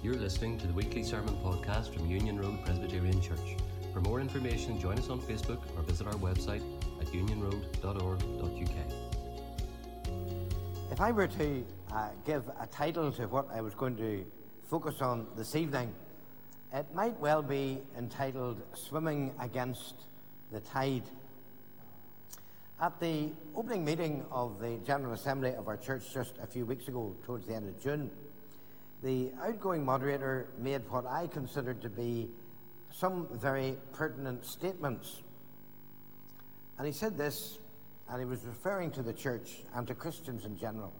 You're listening to the weekly sermon podcast from Union Road Presbyterian Church. For more information, join us on Facebook or visit our website at unionroad.org.uk. If I were to uh, give a title to what I was going to focus on this evening, it might well be entitled Swimming Against the Tide. At the opening meeting of the General Assembly of our church just a few weeks ago, towards the end of June, the outgoing moderator made what I considered to be some very pertinent statements. And he said this, and he was referring to the church and to Christians in general.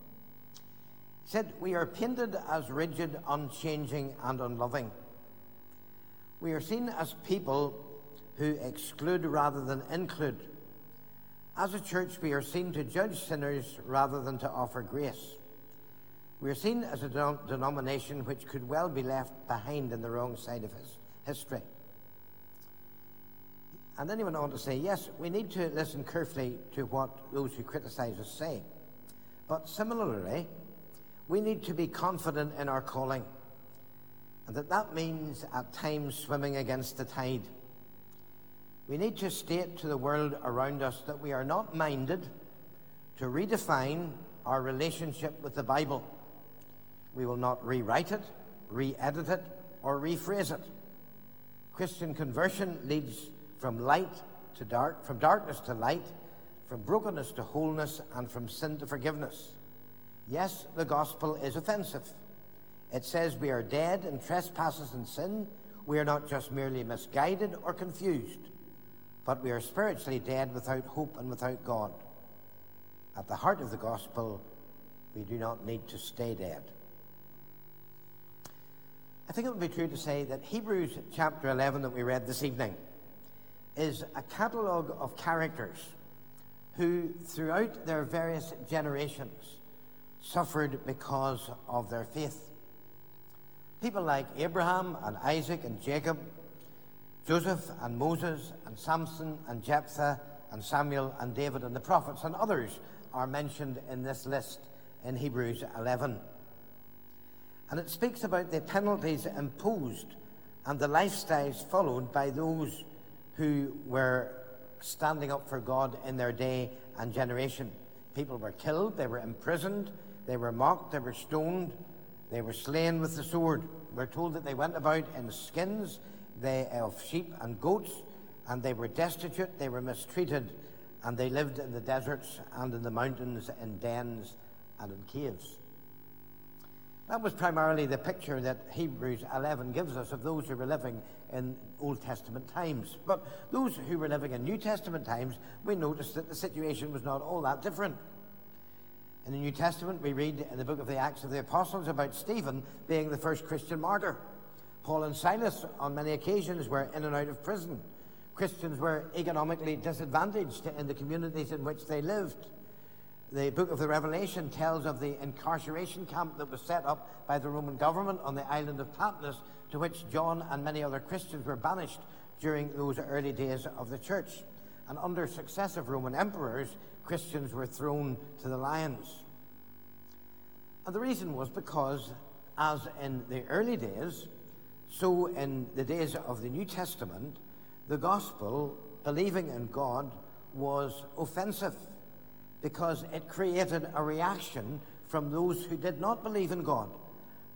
He said, We are painted as rigid, unchanging, and unloving. We are seen as people who exclude rather than include as a church, we are seen to judge sinners rather than to offer grace. We are seen as a denomination which could well be left behind in the wrong side of his history. And then he went on to say, yes, we need to listen carefully to what those who criticize us say. But similarly, we need to be confident in our calling. And that that means at times swimming against the tide. We need to state to the world around us that we are not minded to redefine our relationship with the Bible. We will not rewrite it, re edit it, or rephrase it. Christian conversion leads from light to dark, from darkness to light, from brokenness to wholeness, and from sin to forgiveness. Yes, the gospel is offensive. It says we are dead in trespasses and sin. We are not just merely misguided or confused but we are spiritually dead without hope and without God. At the heart of the gospel, we do not need to stay dead. I think it would be true to say that Hebrews chapter 11 that we read this evening is a catalogue of characters who, throughout their various generations, suffered because of their faith. People like Abraham and Isaac and Jacob Joseph and Moses and Samson and Jephthah and Samuel and David and the prophets and others are mentioned in this list in Hebrews 11. And it speaks about the penalties imposed and the lifestyles followed by those who were standing up for God in their day and generation. People were killed, they were imprisoned, they were mocked, they were stoned, they were slain with the sword. We're told that they went about in skins they, of sheep and goats, and they were destitute, they were mistreated, and they lived in the deserts and in the mountains, in dens and in caves. That was primarily the picture that Hebrews 11 gives us of those who were living in Old Testament times. But those who were living in New Testament times, we noticed that the situation was not all that different. In the New Testament, we read in the book of the Acts of the Apostles about Stephen being the first Christian martyr. Paul and Silas, on many occasions, were in and out of prison. Christians were economically disadvantaged in the communities in which they lived. The book of the Revelation tells of the incarceration camp that was set up by the Roman government on the island of Patmos, to which John and many other Christians were banished during those early days of the church. And under successive Roman emperors, Christians were thrown to the lions. And the reason was because, as in the early days, so, in the days of the New Testament, the gospel, believing in God, was offensive because it created a reaction from those who did not believe in God.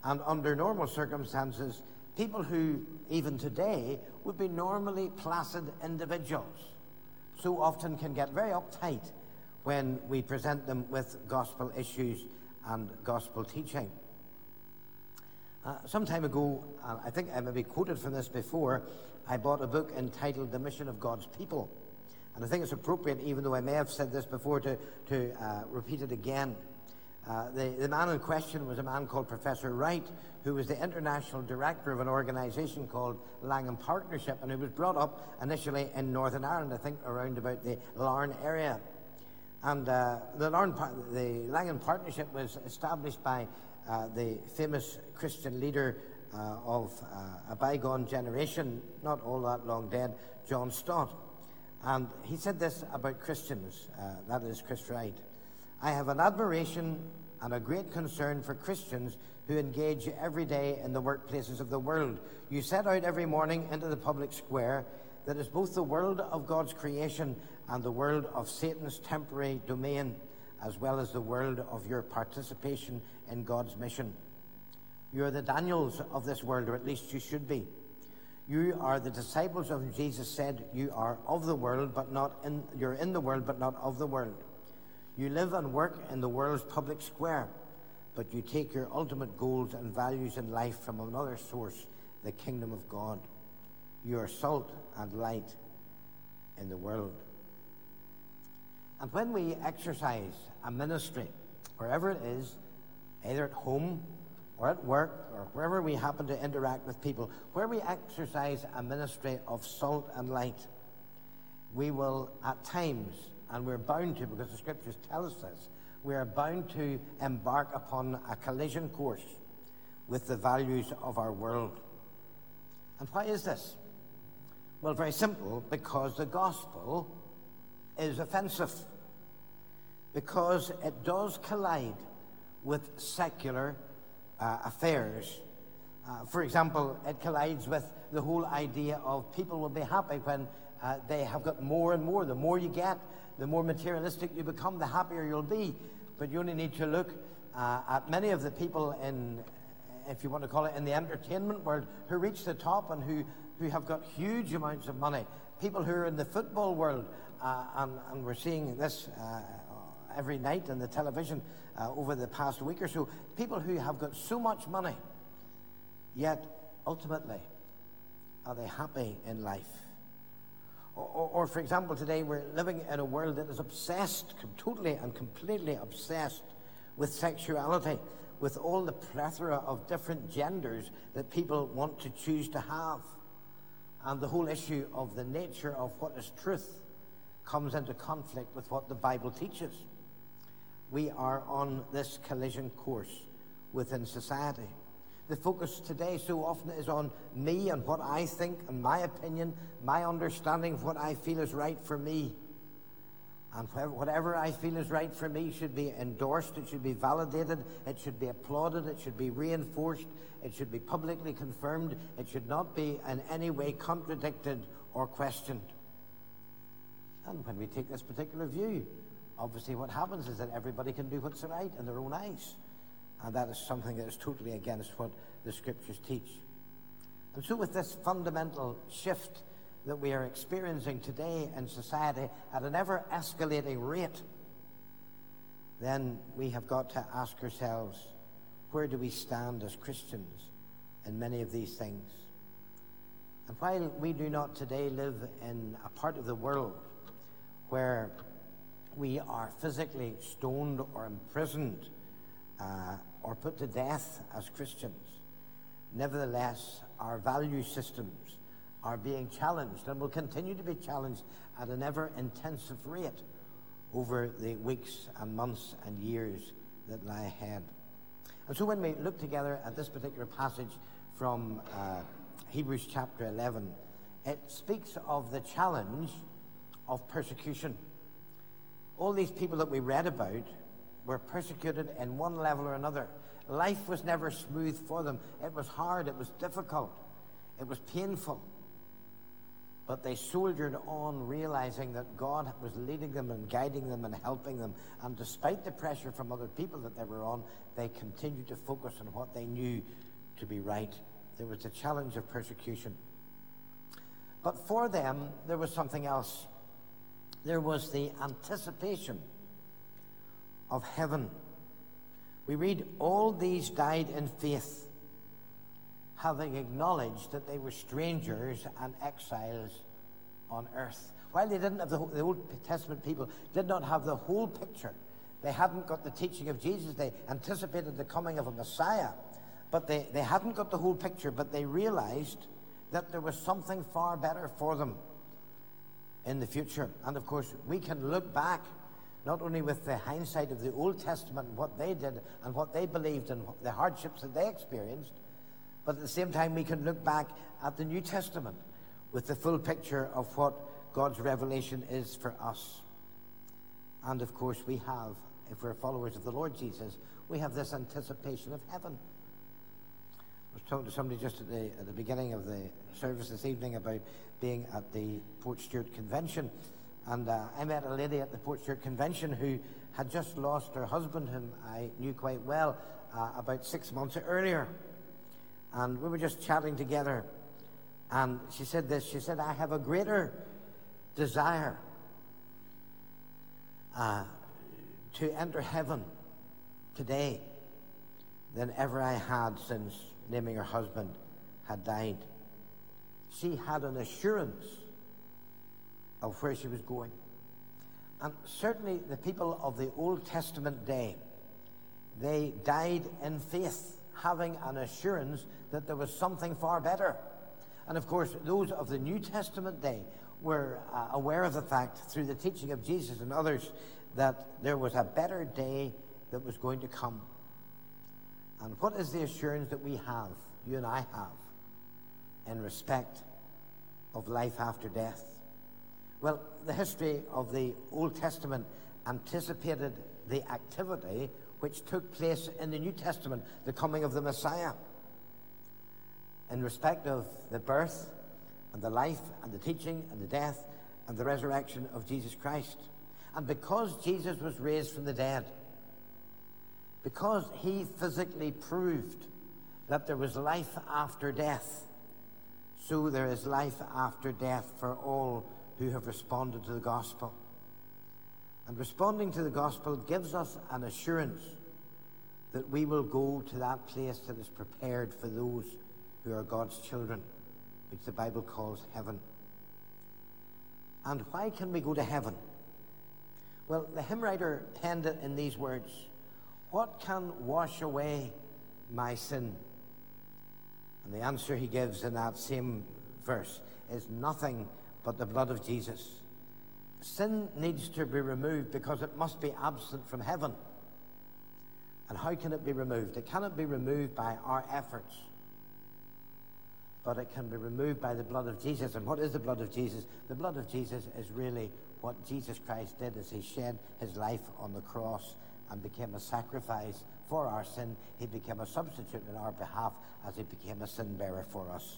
And under normal circumstances, people who, even today, would be normally placid individuals, so often can get very uptight when we present them with gospel issues and gospel teaching. Uh, some time ago, uh, I think I maybe quoted from this before, I bought a book entitled The Mission of God's People. And I think it's appropriate, even though I may have said this before, to, to uh, repeat it again. Uh, the, the man in question was a man called Professor Wright, who was the international director of an organization called Langham Partnership, and who was brought up initially in Northern Ireland, I think around about the Larne area. And uh, the, the Langham Partnership was established by uh, the famous Christian leader uh, of uh, a bygone generation, not all that long dead, John Stott. And he said this about Christians, uh, that is Chris Wright. I have an admiration and a great concern for Christians who engage every day in the workplaces of the world. You set out every morning into the public square that is both the world of God's creation and the world of Satan's temporary domain, as well as the world of your participation in God's mission. You are the Daniels of this world, or at least you should be. You are the disciples of Jesus said, You are of the world, but not in you're in the world, but not of the world. You live and work in the world's public square, but you take your ultimate goals and values in life from another source, the kingdom of God. You are salt and light in the world. And when we exercise a ministry, wherever it is, either at home or at work or wherever we happen to interact with people, where we exercise a ministry of salt and light, we will at times, and we're bound to because the scriptures tell us this, we are bound to embark upon a collision course with the values of our world. And why is this? Well, very simple because the gospel is offensive, because it does collide with secular uh, affairs. Uh, for example, it collides with the whole idea of people will be happy when uh, they have got more and more. The more you get, the more materialistic you become, the happier you'll be. But you only need to look uh, at many of the people in, if you want to call it, in the entertainment world who reach the top and who, who have got huge amounts of money. People who are in the football world, uh, and, and, we're seeing this uh, every night on the television uh, over the past week or so. People who have got so much money, yet ultimately, are they happy in life? Or, or, or, for example, today we're living in a world that is obsessed, totally and completely obsessed with sexuality, with all the plethora of different genders that people want to choose to have. And the whole issue of the nature of what is truth comes into conflict with what the Bible teaches we are on this collision course within society. The focus today so often is on me and what I think and my opinion, my understanding of what I feel is right for me. And whatever I feel is right for me should be endorsed, it should be validated, it should be applauded, it should be reinforced, it should be publicly confirmed, it should not be in any way contradicted or questioned. And when we take this particular view, obviously what happens is that everybody can do what's right in their own eyes. And that is something that is totally against what the scriptures teach. And so, with this fundamental shift that we are experiencing today in society at an ever escalating rate, then we have got to ask ourselves where do we stand as Christians in many of these things? And while we do not today live in a part of the world where we are physically stoned or imprisoned uh, or put to death as Christians. Nevertheless, our value systems are being challenged and will continue to be challenged at an ever intensive rate over the weeks and months and years that lie ahead. And so when we look together at this particular passage from uh, Hebrews chapter 11, it speaks of the challenge of persecution all these people that we read about were persecuted in one level or another. Life was never smooth for them. It was hard, it was difficult, it was painful. But they soldiered on, realizing that God was leading them and guiding them and helping them. And despite the pressure from other people that they were on, they continued to focus on what they knew to be right. There was the challenge of persecution. But for them, there was something else there was the anticipation of heaven. We read, All these died in faith, having acknowledged that they were strangers and exiles on earth. While they didn't have the, the Old Testament people did not have the whole picture, they hadn't got the teaching of Jesus, they anticipated the coming of a Messiah, but they, they hadn't got the whole picture, but they realized that there was something far better for them in the future. And of course, we can look back not only with the hindsight of the Old Testament what they did and what they believed and the hardships that they experienced, but at the same time, we can look back at the New Testament with the full picture of what God's revelation is for us. And of course, we have, if we're followers of the Lord Jesus, we have this anticipation of heaven. I was talking to somebody just at the, at the beginning of the service this evening about being at the Portstewart Convention. And uh, I met a lady at the Portstewart Convention who had just lost her husband, whom I knew quite well, uh, about six months earlier. And we were just chatting together. And she said this She said, I have a greater desire uh, to enter heaven today than ever I had since naming her husband had died. She had an assurance of where she was going. And certainly the people of the Old Testament day, they died in faith, having an assurance that there was something far better. And of course, those of the New Testament day were uh, aware of the fact through the teaching of Jesus and others that there was a better day that was going to come. And what is the assurance that we have, you and I have, in respect of life after death? Well, the history of the Old Testament anticipated the activity which took place in the New Testament, the coming of the Messiah. In respect of the birth and the life and the teaching and the death and the resurrection of Jesus Christ. And because Jesus was raised from the dead, because he physically proved that there was life after death, so there is life after death for all who have responded to the gospel. And responding to the gospel gives us an assurance that we will go to that place that is prepared for those who are God's children, which the Bible calls heaven. And why can we go to heaven? Well, the hymn writer penned it in these words What can wash away my sin? And the answer he gives in that same verse is nothing but the blood of Jesus. Sin needs to be removed because it must be absent from heaven. And how can it be removed? It cannot be removed by our efforts, but it can be removed by the blood of Jesus. And what is the blood of Jesus? The blood of Jesus is really what Jesus Christ did as he shed his life on the cross and became a sacrifice for our sin. He became a substitute in our behalf as he became a sin bearer for us.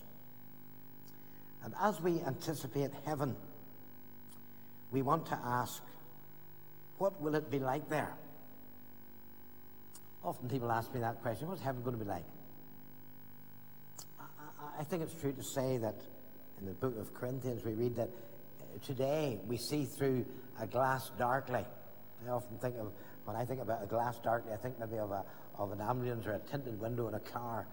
And as we anticipate heaven, we want to ask, what will it be like there? Often people ask me that question what's heaven going to be like? I, I think it's true to say that in the book of Corinthians we read that uh, today we see through a glass darkly. I often think of, when I think about a glass darkly, I think maybe of, a, of an ambulance or a tinted window in a car.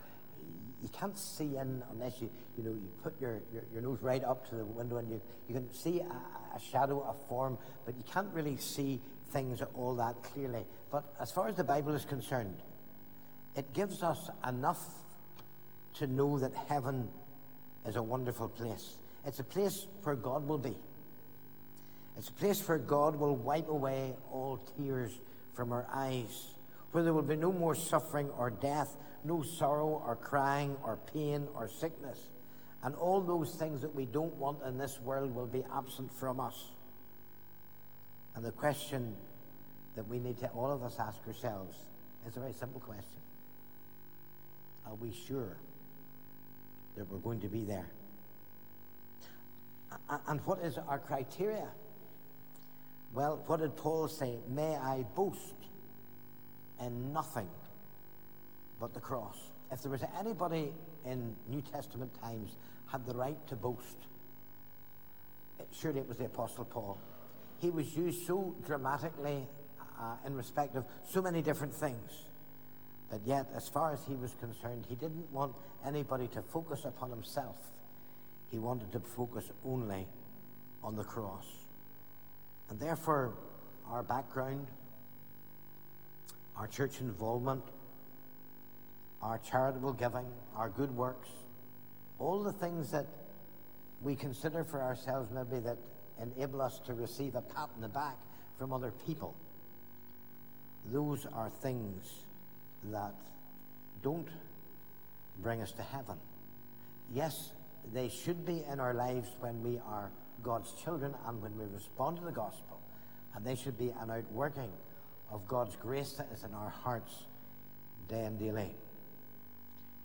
You can't see in unless you, you know, you put your, your, your nose right up to the window and you, you can see a, a shadow, a form, but you can't really see things all that clearly. But as far as the Bible is concerned, it gives us enough to know that heaven is a wonderful place. It's a place where God will be. It's a place where God will wipe away all tears from our eyes, where there will be no more suffering or death, no sorrow or crying or pain or sickness. And all those things that we don't want in this world will be absent from us. And the question that we need to all of us ask ourselves is a very simple question. Are we sure that we're going to be there? And what is our criteria? Well, what did Paul say? May I boast in nothing but the cross. If there was anybody in New Testament times had the right to boast, surely it was the Apostle Paul. He was used so dramatically uh, in respect of so many different things. But yet, as far as he was concerned, he didn't want anybody to focus upon himself. He wanted to focus only on the cross. And therefore, our background, our church involvement, our charitable giving, our good works, all the things that we consider for ourselves maybe that enable us to receive a pat on the back from other people, those are things that don't bring us to heaven. Yes, they should be in our lives when we are God's children and when we respond to the gospel. And they should be an outworking of God's grace that is in our hearts day and daily.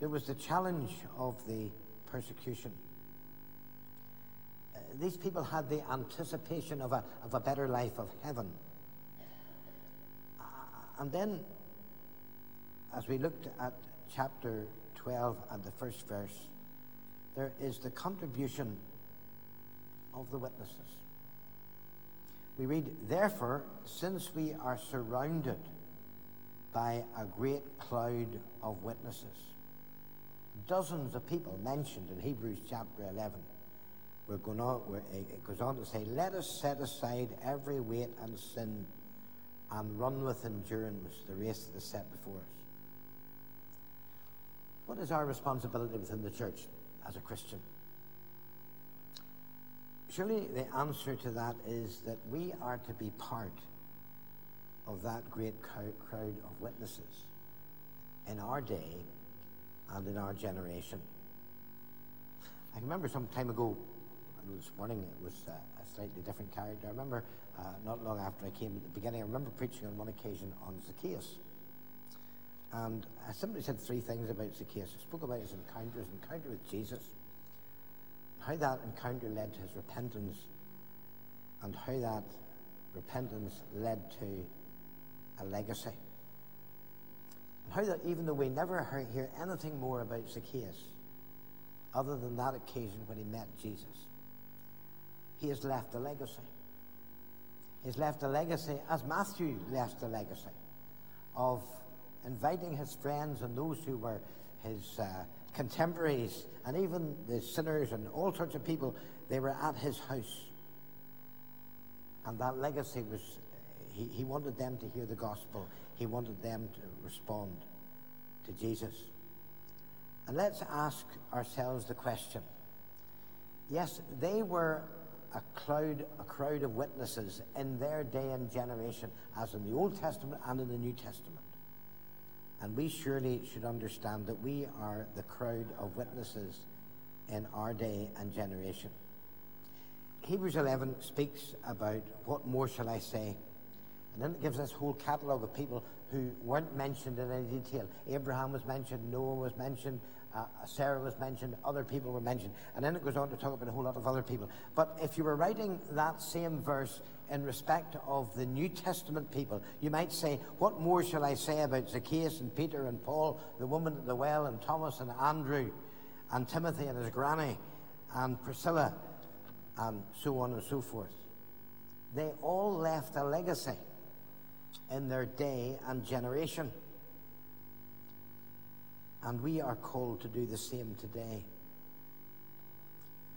There was the challenge of the persecution. Uh, these people had the anticipation of a, of a better life of heaven. Uh, and then, as we looked at chapter 12 and the first verse, there is the contribution of the witnesses. We read, Therefore, since we are surrounded by a great cloud of witnesses, dozens of people mentioned in Hebrews chapter 11. We're going on, we're, eh, it goes on to say, Let us set aside every weight and sin and run with endurance the race that is set before us. What is our responsibility within the church as a Christian? Surely the answer to that is that we are to be part of that great crowd of witnesses in our day and in our generation. I remember some time ago, this morning it was uh, a slightly different character. I remember uh, not long after I came at the beginning, I remember preaching on one occasion on Zacchaeus. And I simply said three things about Zacchaeus. I spoke about his encounter, his encounter with Jesus, how that encounter led to his repentance, and how that repentance led to a legacy. And how that even though we never hear anything more about Zacchaeus, other than that occasion when he met Jesus, he has left a legacy. He's left a legacy, as Matthew left a legacy, of inviting his friends and those who were his uh, contemporaries and even the sinners and all sorts of people, they were at his house. And that legacy was, he, he wanted them to hear the gospel. He wanted them to respond to Jesus. And let's ask ourselves the question. Yes, they were a cloud, a crowd of witnesses in their day and generation, as in the Old Testament and in the New Testament. And we surely should understand that we are the crowd of witnesses in our day and generation. Hebrews 11 speaks about what more shall I say? And then it gives us whole catalogue of people who weren't mentioned in any detail. Abraham was mentioned, Noah was mentioned, uh, Sarah was mentioned, other people were mentioned. And then it goes on to talk about a whole lot of other people. But if you were writing that same verse in respect of the New Testament people, you might say, What more shall I say about Zacchaeus and Peter and Paul, the woman at the well, and Thomas and Andrew, and Timothy and his granny, and Priscilla, and so on and so forth? They all left a legacy in their day and generation. And we are called to do the same today.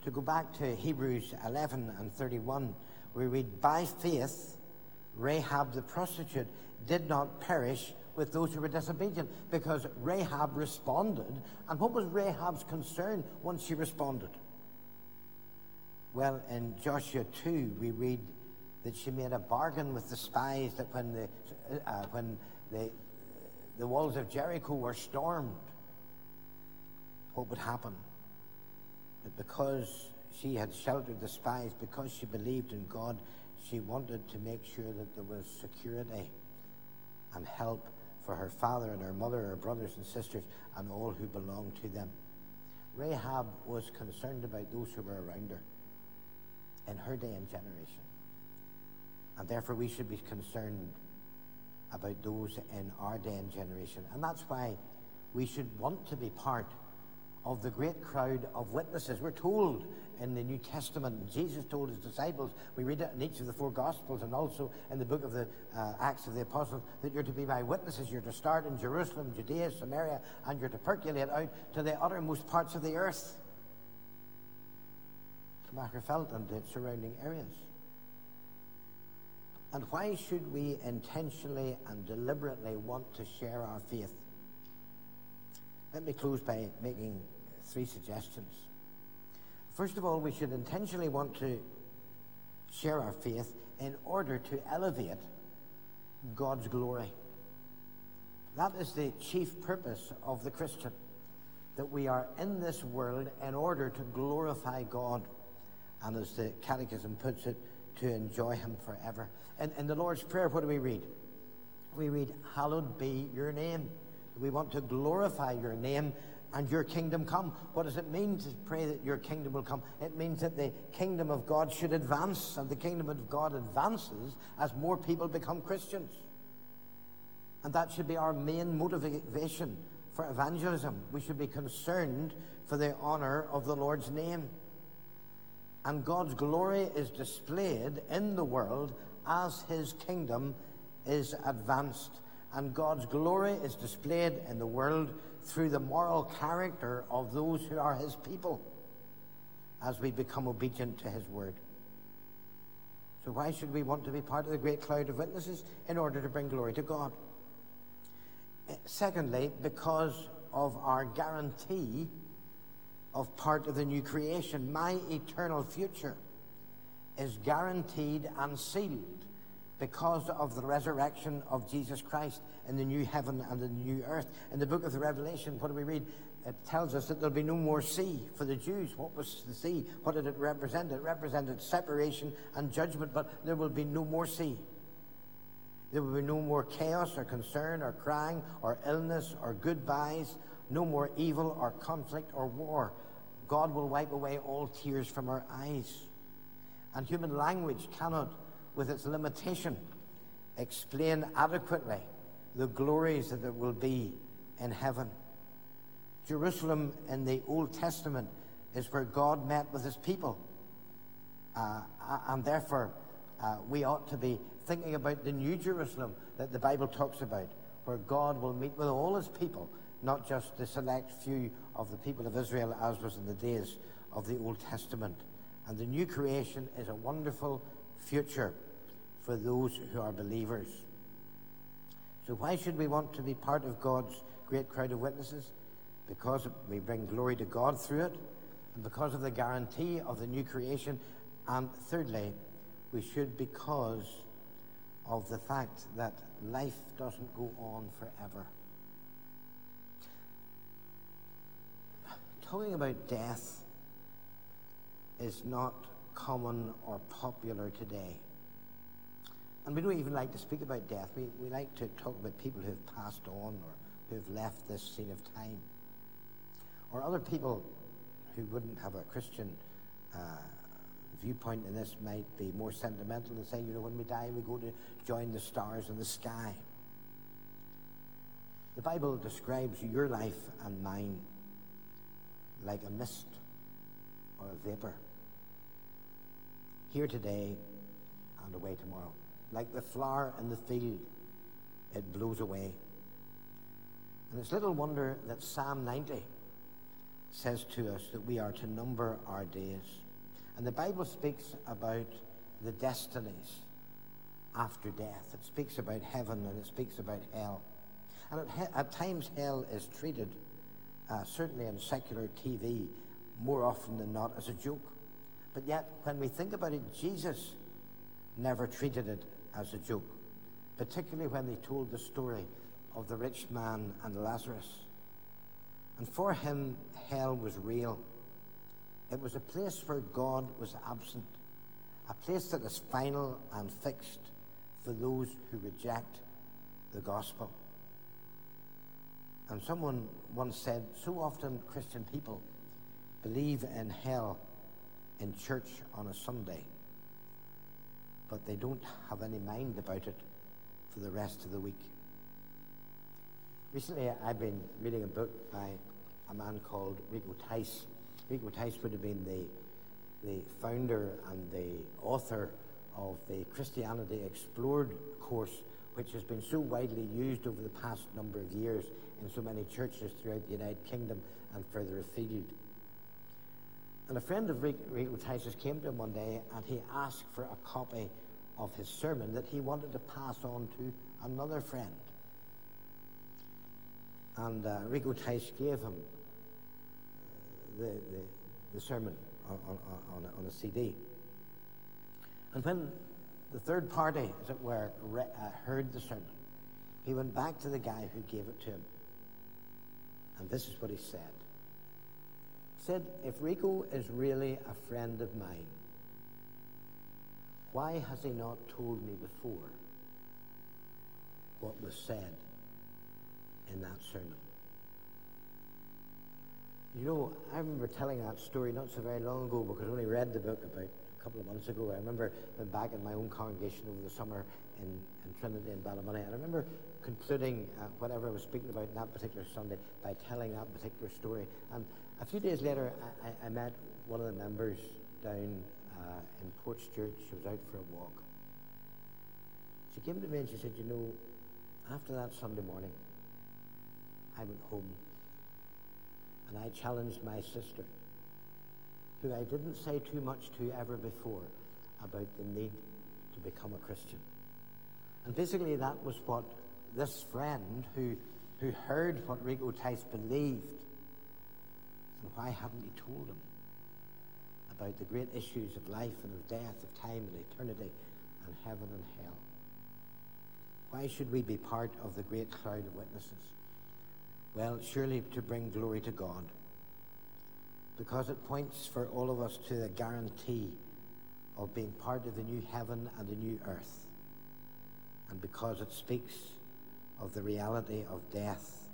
To go back to Hebrews 11 and 31, we read, By faith, Rahab the prostitute did not perish with those who were disobedient because Rahab responded. And what was Rahab's concern once she responded? Well, in Joshua 2, we read that she made a bargain with the spies that when the, uh, when the, the walls of Jericho were stormed, what would happen. But because she had sheltered the spies, because she believed in God, she wanted to make sure that there was security and help for her father and her mother, her brothers and sisters, and all who belonged to them. Rahab was concerned about those who were around her in her day and generation. And therefore, we should be concerned about those in our day and generation. And that's why we should want to be part of the great crowd of witnesses. We're told in the New Testament, Jesus told his disciples, we read it in each of the four Gospels and also in the book of the uh, Acts of the Apostles, that you're to be my witnesses. You're to start in Jerusalem, Judea, Samaria, and you're to percolate out to the uttermost parts of the earth, to Magherafelt and the surrounding areas. And why should we intentionally and deliberately want to share our faith? Let me close by making three suggestions. First of all, we should intentionally want to share our faith in order to elevate God's glory. That is the chief purpose of the Christian, that we are in this world in order to glorify God, and as the Catechism puts it, to enjoy Him forever. And in the Lord's Prayer, what do we read? We read, Hallowed be your name. We want to glorify your name and your kingdom come. What does it mean to pray that your kingdom will come? It means that the kingdom of God should advance, and the kingdom of God advances as more people become Christians. And that should be our main motivation for evangelism. We should be concerned for the honor of the Lord's name. And God's glory is displayed in the world as his kingdom is advanced. And God's glory is displayed in the world through the moral character of those who are his people as we become obedient to his word. So, why should we want to be part of the great cloud of witnesses? In order to bring glory to God. Eh, secondly, because of our guarantee of part of the new creation. My eternal future is guaranteed and sealed because of the resurrection of Jesus Christ in the new heaven and the new earth. In the book of the Revelation, what do we read? It tells us that there'll be no more sea for the Jews. What was the sea? What did it represent? It represented separation and judgment, but there will be no more sea. There will be no more chaos or concern or crying or illness or goodbyes, no more evil or conflict or war. God will wipe away all tears from our eyes. And human language cannot with its limitation, explain adequately the glories that there will be in heaven. Jerusalem in the Old Testament is where God met with his people. Uh, and therefore, uh, we ought to be thinking about the New Jerusalem that the Bible talks about, where God will meet with all his people, not just the select few of the people of Israel, as was in the days of the Old Testament. And the new creation is a wonderful future for those who are believers. So, why should we want to be part of God's great crowd of witnesses? Because we bring glory to God through it, and because of the guarantee of the new creation. And thirdly, we should because of the fact that life doesn't go on forever. Talking about death is not common or popular today. And we don't even like to speak about death. We, we like to talk about people who have passed on or who have left this scene of time. Or other people who wouldn't have a Christian uh, viewpoint in this might be more sentimental and say, you know, when we die, we go to join the stars in the sky. The Bible describes your life and mine like a mist or a vapor. Here today and away tomorrow. Like the flower in the field, it blows away. And it's little wonder that Psalm 90 says to us that we are to number our days. And the Bible speaks about the destinies after death. It speaks about heaven and it speaks about hell. And at, at times, hell is treated, uh, certainly on secular TV, more often than not as a joke. But yet, when we think about it, Jesus never treated it as a joke, particularly when they told the story of the rich man and Lazarus. And for him, hell was real. It was a place where God was absent, a place that is final and fixed for those who reject the gospel. And someone once said, so often Christian people believe in hell in church on a Sunday but they don't have any mind about it for the rest of the week. Recently, I've been reading a book by a man called Rico Tice. Rico Tice would have been the, the founder and the author of the Christianity Explored course, which has been so widely used over the past number of years in so many churches throughout the United Kingdom and further afield. And a friend of Rico Tice's came to him one day and he asked for a copy of his sermon that he wanted to pass on to another friend. And uh, Rico gave him uh, the, the, the, sermon on, on, on, a, on, a, CD. And when the third party, as it were, re- uh, heard the sermon, he went back to the guy who gave it to him. And this is what he said. He said, If Rico is really a friend of mine, why has he not told me before what was said in that sermon. You know, I remember telling that story not so very long ago because I only read the book about a couple of months ago. I remember being back in my own congregation over the summer in, in Trinity and Ballymoney. And I remember concluding uh, whatever I was speaking about that particular Sunday by telling that particular story. And a few days later, I, I, met one of the members down uh, in Portstewart. She was out for a walk. She came to me and she said, You know, after that Sunday morning, I went home and I challenged my sister, who I didn't say too much to ever before, about the need to become a Christian. And basically, that was what this friend who, who heard what Rico Tice believed, and why hadn't he told him about the great issues of life and of death, of time and eternity, and heaven and hell? Why should we be part of the great cloud of witnesses? Well, surely to bring glory to God. Because it points for all of us to the guarantee of being part of the new heaven and the new earth. And because it speaks of the reality of death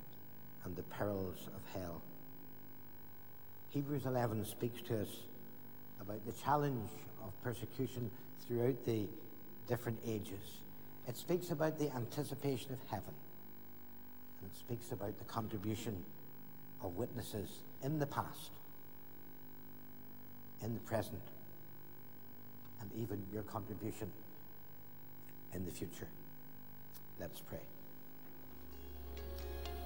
and the perils of hell. Hebrews 11 speaks to us about the challenge of persecution throughout the different ages. It speaks about the anticipation of heaven. And it speaks about the contribution of witnesses in the past, in the present, and even your contribution in the future. Let's pray.